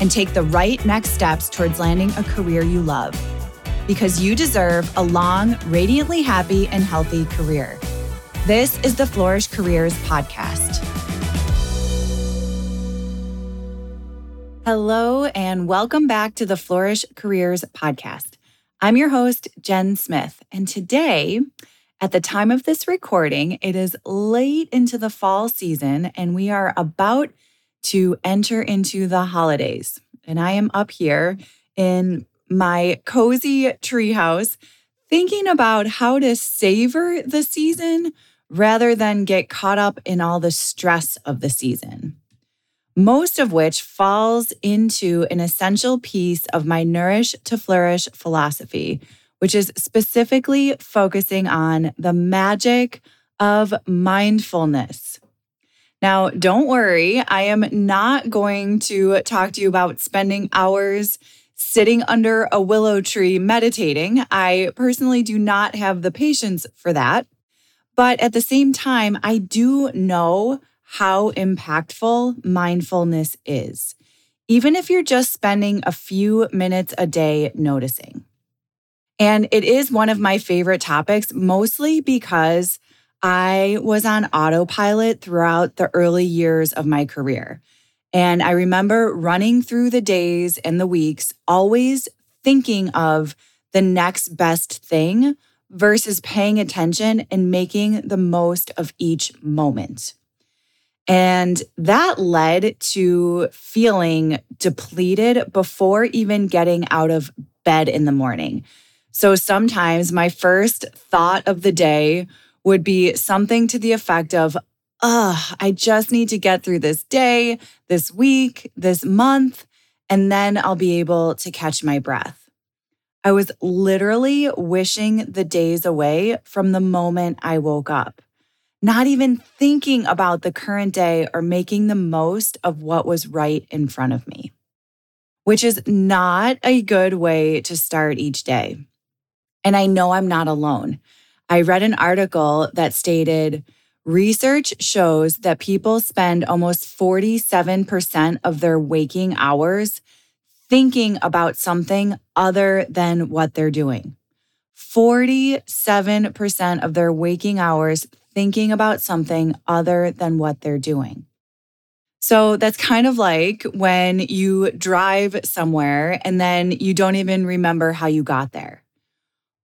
and take the right next steps towards landing a career you love. Because you deserve a long, radiantly happy, and healthy career. This is the Flourish Careers Podcast. Hello, and welcome back to the Flourish Careers Podcast. I'm your host, Jen Smith, and today, at the time of this recording, it is late into the fall season, and we are about to enter into the holidays. And I am up here in my cozy treehouse thinking about how to savor the season rather than get caught up in all the stress of the season. Most of which falls into an essential piece of my Nourish to Flourish philosophy, which is specifically focusing on the magic of mindfulness. Now, don't worry, I am not going to talk to you about spending hours sitting under a willow tree meditating. I personally do not have the patience for that. But at the same time, I do know how impactful mindfulness is, even if you're just spending a few minutes a day noticing. And it is one of my favorite topics, mostly because I was on autopilot throughout the early years of my career. And I remember running through the days and the weeks, always thinking of the next best thing versus paying attention and making the most of each moment. And that led to feeling depleted before even getting out of bed in the morning. So sometimes my first thought of the day would be something to the effect of, Ugh, I just need to get through this day, this week, this month, and then I'll be able to catch my breath. I was literally wishing the days away from the moment I woke up, not even thinking about the current day or making the most of what was right in front of me, which is not a good way to start each day. And I know I'm not alone. I read an article that stated research shows that people spend almost 47% of their waking hours thinking about something other than what they're doing. 47% of their waking hours thinking about something other than what they're doing. So that's kind of like when you drive somewhere and then you don't even remember how you got there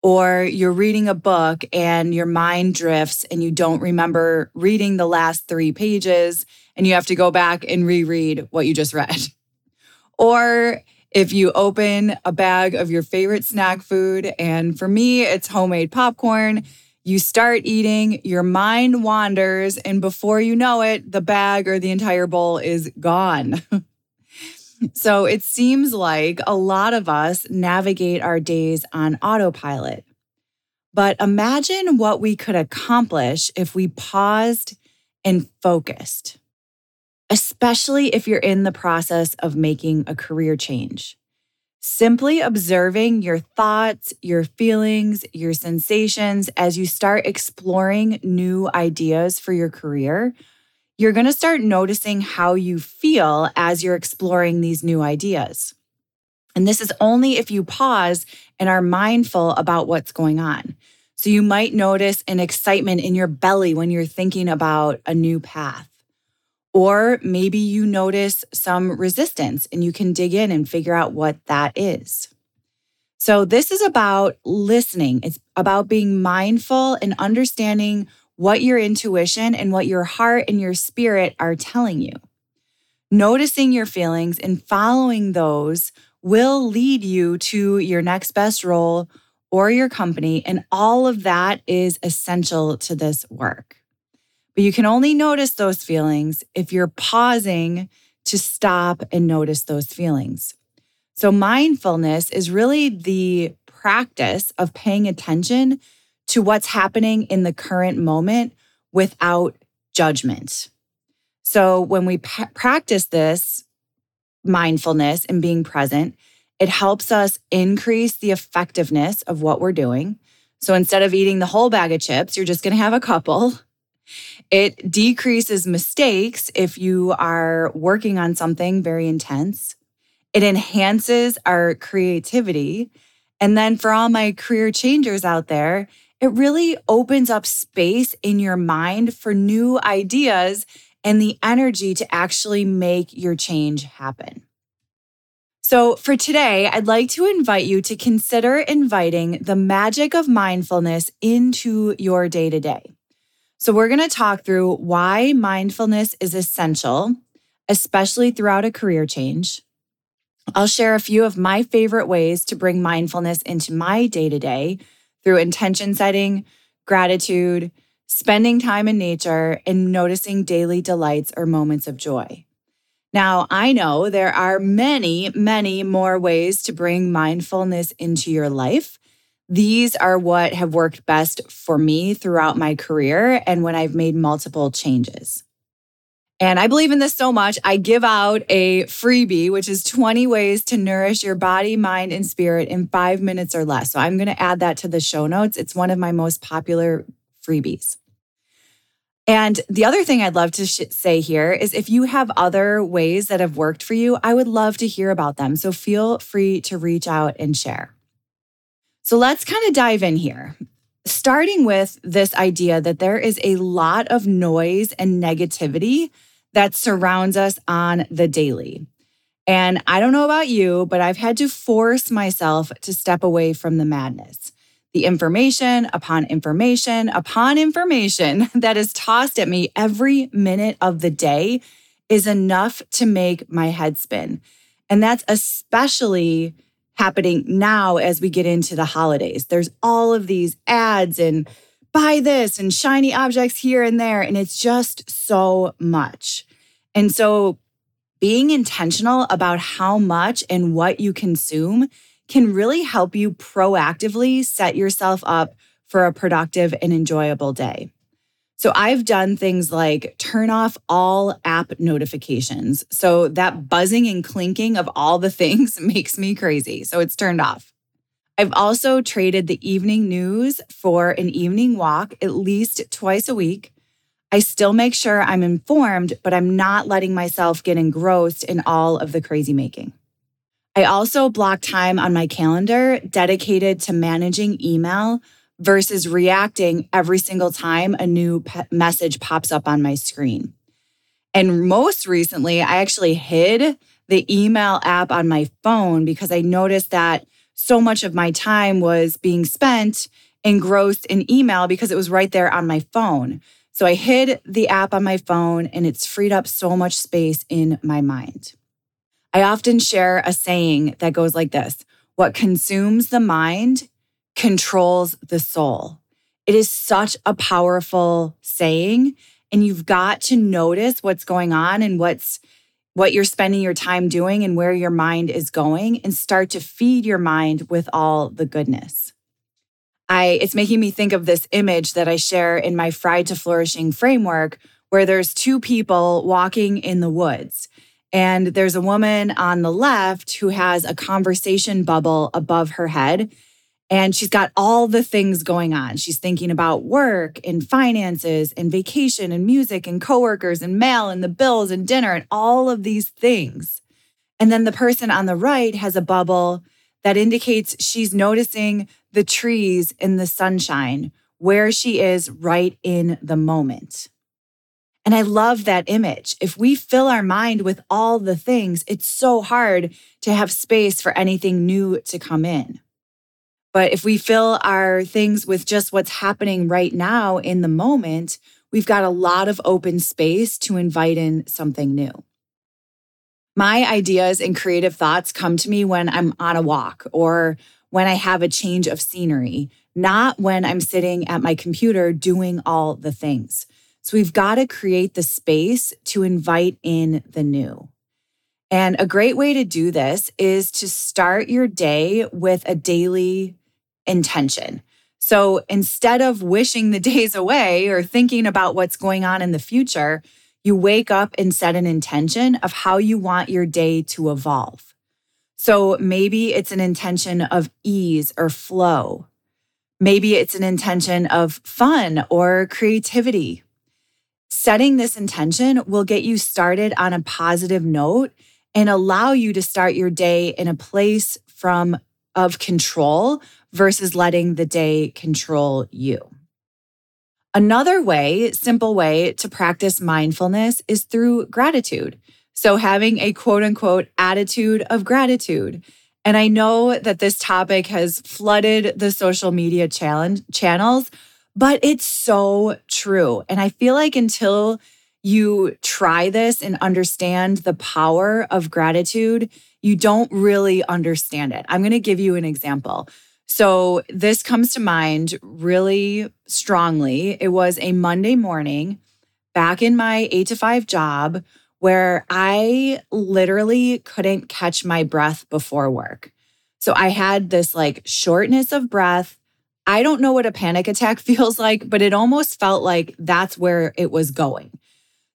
or you're reading a book and your mind drifts and you don't remember reading the last three pages and you have to go back and reread what you just read. Or if you open a bag of your favorite snack food, and for me, it's homemade popcorn, you start eating, your mind wanders, and before you know it, the bag or the entire bowl is gone. So it seems like a lot of us navigate our days on autopilot. But imagine what we could accomplish if we paused and focused, especially if you're in the process of making a career change. Simply observing your thoughts, your feelings, your sensations as you start exploring new ideas for your career you're going to start noticing how you feel as you're exploring these new ideas. And this is only if you pause and are mindful about what's going on. So you might notice an excitement in your belly when you're thinking about a new path. Or maybe you notice some resistance and you can dig in and figure out what that is. So, this is about listening. It's about being mindful and understanding what your intuition and what your heart and your spirit are telling you. Noticing your feelings and following those will lead you to your next best role or your company. And all of that is essential to this work. But you can only notice those feelings if you're pausing to stop and notice those feelings. So, mindfulness is really the practice of paying attention to what's happening in the current moment without judgment. So, when we p- practice this mindfulness and being present, it helps us increase the effectiveness of what we're doing. So, instead of eating the whole bag of chips, you're just going to have a couple. It decreases mistakes if you are working on something very intense. It enhances our creativity. And then for all my career changers out there, it really opens up space in your mind for new ideas and the energy to actually make your change happen. So, for today, I'd like to invite you to consider inviting the magic of mindfulness into your day to day. So, we're going to talk through why mindfulness is essential, especially throughout a career change. I'll share a few of my favorite ways to bring mindfulness into my day to day through intention setting, gratitude, spending time in nature, and noticing daily delights or moments of joy. Now, I know there are many, many more ways to bring mindfulness into your life. These are what have worked best for me throughout my career and when I've made multiple changes. And I believe in this so much. I give out a freebie, which is 20 ways to nourish your body, mind, and spirit in five minutes or less. So I'm going to add that to the show notes. It's one of my most popular freebies. And the other thing I'd love to sh- say here is if you have other ways that have worked for you, I would love to hear about them. So feel free to reach out and share. So let's kind of dive in here. Starting with this idea that there is a lot of noise and negativity that surrounds us on the daily. And I don't know about you, but I've had to force myself to step away from the madness. The information upon information upon information that is tossed at me every minute of the day is enough to make my head spin. And that's especially happening now as we get into the holidays. There's all of these ads and buy this and shiny objects here and there. And it's just so much. And so being intentional about how much and what you consume can really help you proactively set yourself up for a productive and enjoyable day. So I've done things like turn off all app notifications. So that buzzing and clinking of all the things makes me crazy. So it's turned off. I've also traded the evening news for an evening walk at least twice a week. I still make sure I'm informed, but I'm not letting myself get engrossed in all of the crazy making. I also block time on my calendar dedicated to managing email versus reacting every single time a new pe- message pops up on my screen. And most recently, I actually hid the email app on my phone because I noticed that so much of my time was being spent engrossed in email because it was right there on my phone. So I hid the app on my phone and it's freed up so much space in my mind. I often share a saying that goes like this What consumes the mind controls the soul. It is such a powerful saying. And you've got to notice what's going on and what's what you're spending your time doing and where your mind is going and start to feed your mind with all the goodness. I it's making me think of this image that I share in my Fried to Flourishing framework where there's two people walking in the woods. And there's a woman on the left who has a conversation bubble above her head. And she's got all the things going on. She's thinking about work and finances and vacation and music and coworkers and mail and the bills and dinner and all of these things. And then the person on the right has a bubble that indicates she's noticing the trees in the sunshine, where she is right in the moment. And I love that image. If we fill our mind with all the things, it's so hard to have space for anything new to come in. But if we fill our things with just what's happening right now in the moment, we've got a lot of open space to invite in something new. My ideas and creative thoughts come to me when I'm on a walk or when I have a change of scenery, not when I'm sitting at my computer doing all the things. So we've got to create the space to invite in the new. And a great way to do this is to start your day with a daily intention. So instead of wishing the days away or thinking about what's going on in the future, you wake up and set an intention of how you want your day to evolve. So maybe it's an intention of ease or flow. Maybe it's an intention of fun or creativity. Setting this intention will get you started on a positive note and allow you to start your day in a place from of control versus letting the day control you. Another way, simple way to practice mindfulness is through gratitude. So, having a quote unquote attitude of gratitude. And I know that this topic has flooded the social media challenge channels, but it's so true. And I feel like until you try this and understand the power of gratitude, you don't really understand it. I'm going to give you an example. So, this comes to mind really strongly. It was a Monday morning back in my eight to five job where I literally couldn't catch my breath before work. So, I had this like shortness of breath. I don't know what a panic attack feels like, but it almost felt like that's where it was going.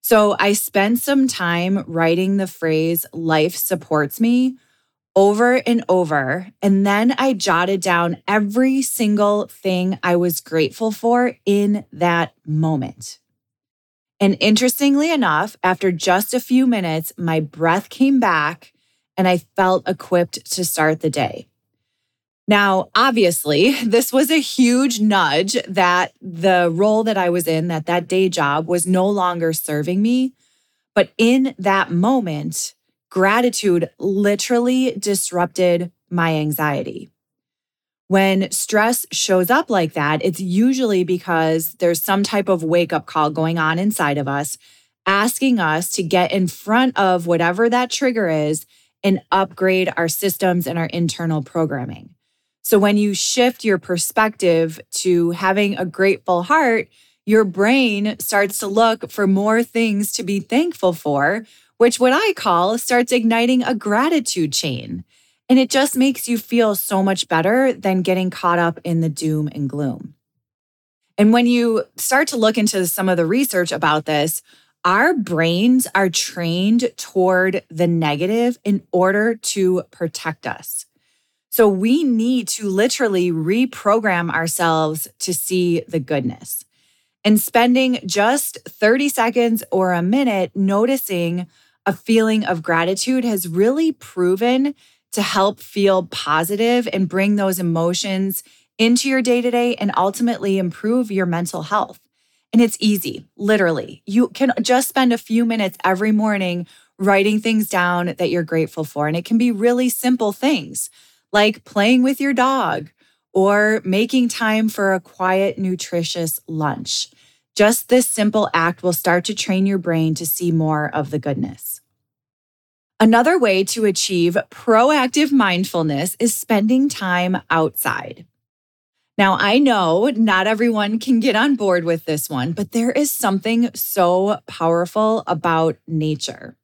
So I spent some time writing the phrase, life supports me over and over. And then I jotted down every single thing I was grateful for in that moment. And interestingly enough, after just a few minutes, my breath came back and I felt equipped to start the day. Now, obviously, this was a huge nudge that the role that I was in, that that day job was no longer serving me. But in that moment, gratitude literally disrupted my anxiety. When stress shows up like that, it's usually because there's some type of wake up call going on inside of us, asking us to get in front of whatever that trigger is and upgrade our systems and our internal programming. So when you shift your perspective to having a grateful heart, your brain starts to look for more things to be thankful for, which what I call starts igniting a gratitude chain. And it just makes you feel so much better than getting caught up in the doom and gloom. And when you start to look into some of the research about this, our brains are trained toward the negative in order to protect us. So we need to literally reprogram ourselves to see the goodness. And spending just 30 seconds or a minute noticing a feeling of gratitude has really proven to help feel positive and bring those emotions into your day to day and ultimately improve your mental health. And it's easy, literally. You can just spend a few minutes every morning writing things down that you're grateful for. And it can be really simple things like playing with your dog or making time for a quiet, nutritious lunch. Just this simple act will start to train your brain to see more of the goodness. Another way to achieve proactive mindfulness is spending time outside. Now, I know not everyone can get on board with this one, but there is something so powerful about nature.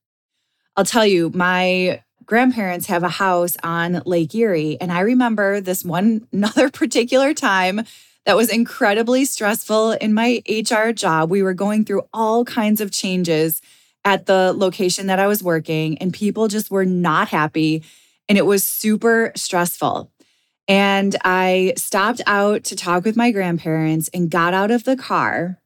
I'll tell you, my grandparents have a house on Lake Erie. And I remember this one another particular time that was incredibly stressful in my HR job. We were going through all kinds of changes at the location that I was working, and people just were not happy. And it was super stressful. And I stopped out to talk with my grandparents and got out of the car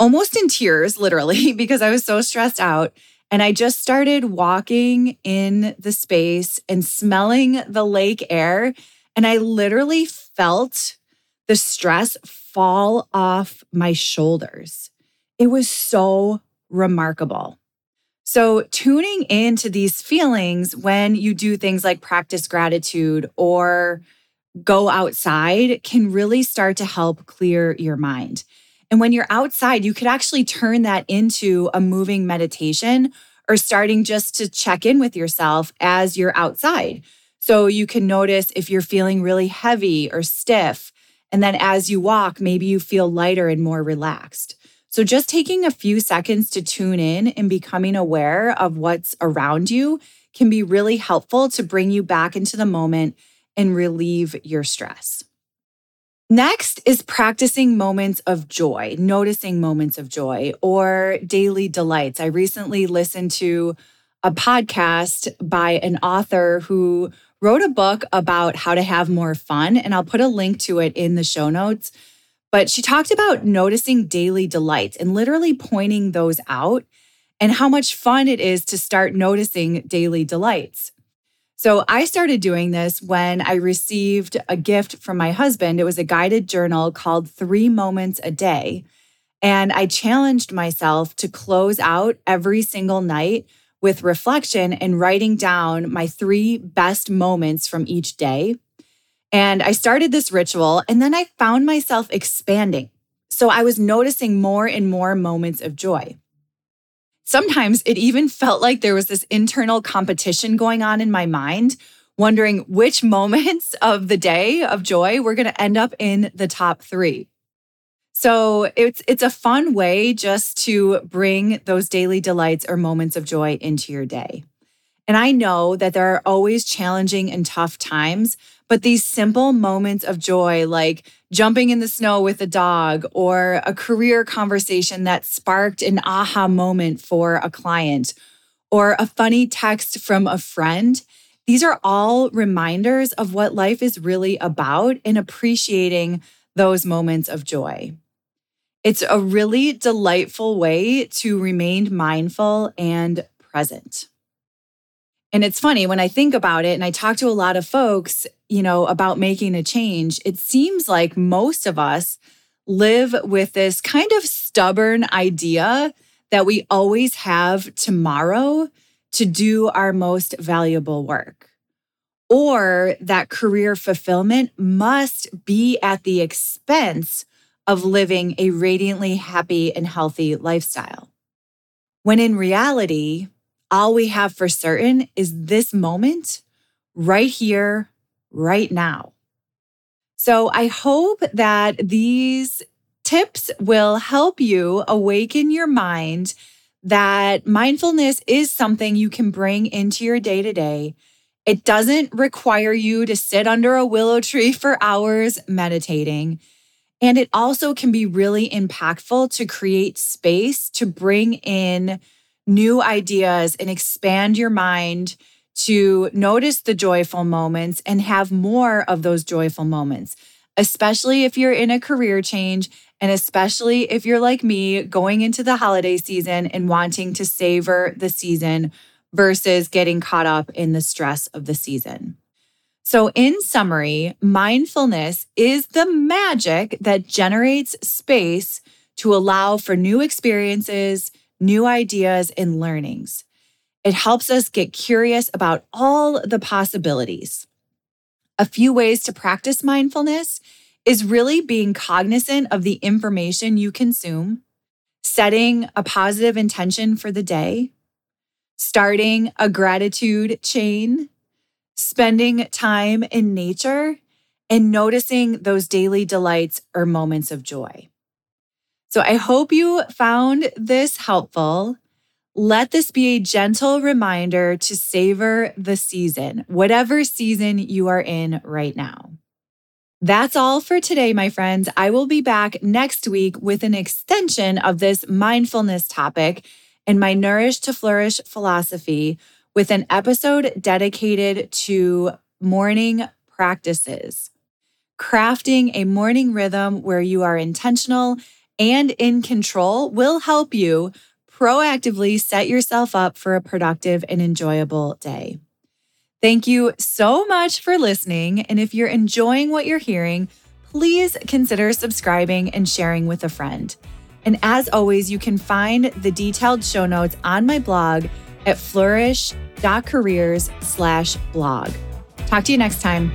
almost in tears, literally, because I was so stressed out. And I just started walking in the space and smelling the lake air. And I literally felt the stress fall off my shoulders. It was so remarkable. So, tuning into these feelings when you do things like practice gratitude or go outside can really start to help clear your mind. And when you're outside, you could actually turn that into a moving meditation or starting just to check in with yourself as you're outside. So you can notice if you're feeling really heavy or stiff. And then as you walk, maybe you feel lighter and more relaxed. So just taking a few seconds to tune in and becoming aware of what's around you can be really helpful to bring you back into the moment and relieve your stress. Next is practicing moments of joy, noticing moments of joy or daily delights. I recently listened to a podcast by an author who wrote a book about how to have more fun, and I'll put a link to it in the show notes. But she talked about noticing daily delights and literally pointing those out and how much fun it is to start noticing daily delights. So I started doing this when I received a gift from my husband. It was a guided journal called Three Moments a Day. And I challenged myself to close out every single night with reflection and writing down my three best moments from each day. And I started this ritual, and then I found myself expanding. So I was noticing more and more moments of joy. Sometimes it even felt like there was this internal competition going on in my mind, wondering which moments of the day of joy were going to end up in the top 3. So it's it's a fun way just to bring those daily delights or moments of joy into your day. And I know that there are always challenging and tough times, but these simple moments of joy, like jumping in the snow with a dog or a career conversation that sparked an aha moment for a client or a funny text from a friend, these are all reminders of what life is really about and appreciating those moments of joy. It's a really delightful way to remain mindful and present. And it's funny when I think about it and I talk to a lot of folks, you know, about making a change, it seems like most of us live with this kind of stubborn idea that we always have tomorrow to do our most valuable work. Or that career fulfillment must be at the expense of living a radiantly happy and healthy lifestyle. When in reality, all we have for certain is this moment right here, right now. So I hope that these tips will help you awaken your mind that mindfulness is something you can bring into your day to day. It doesn't require you to sit under a willow tree for hours meditating. And it also can be really impactful to create space to bring in new ideas and expand your mind to notice the joyful moments and have more of those joyful moments, especially if you're in a career change and especially if you're like me going into the holiday season and wanting to savor the season versus getting caught up in the stress of the season. So, in summary, mindfulness is the magic that generates space to allow for new experiences, new ideas, and learnings. It helps us get curious about all the possibilities. A few ways to practice mindfulness is really being cognizant of the information you consume, setting a positive intention for the day, starting a gratitude chain, spending time in nature, and noticing those daily delights or moments of joy. So I hope you found this helpful. Let this be a gentle reminder to savor the season, whatever season you are in right now. That's all for today, my friends. I will be back next week with an extension of this mindfulness topic and my Nourish to Flourish philosophy with an episode dedicated to morning practices. Crafting a morning rhythm where you are intentional and in control will help you proactively set yourself up for a productive and enjoyable day. Thank you so much for listening. And if you're enjoying what you're hearing, please consider subscribing and sharing with a friend. And as always, you can find the detailed show notes on my blog at flourish.careers slash blog. Talk to you next time.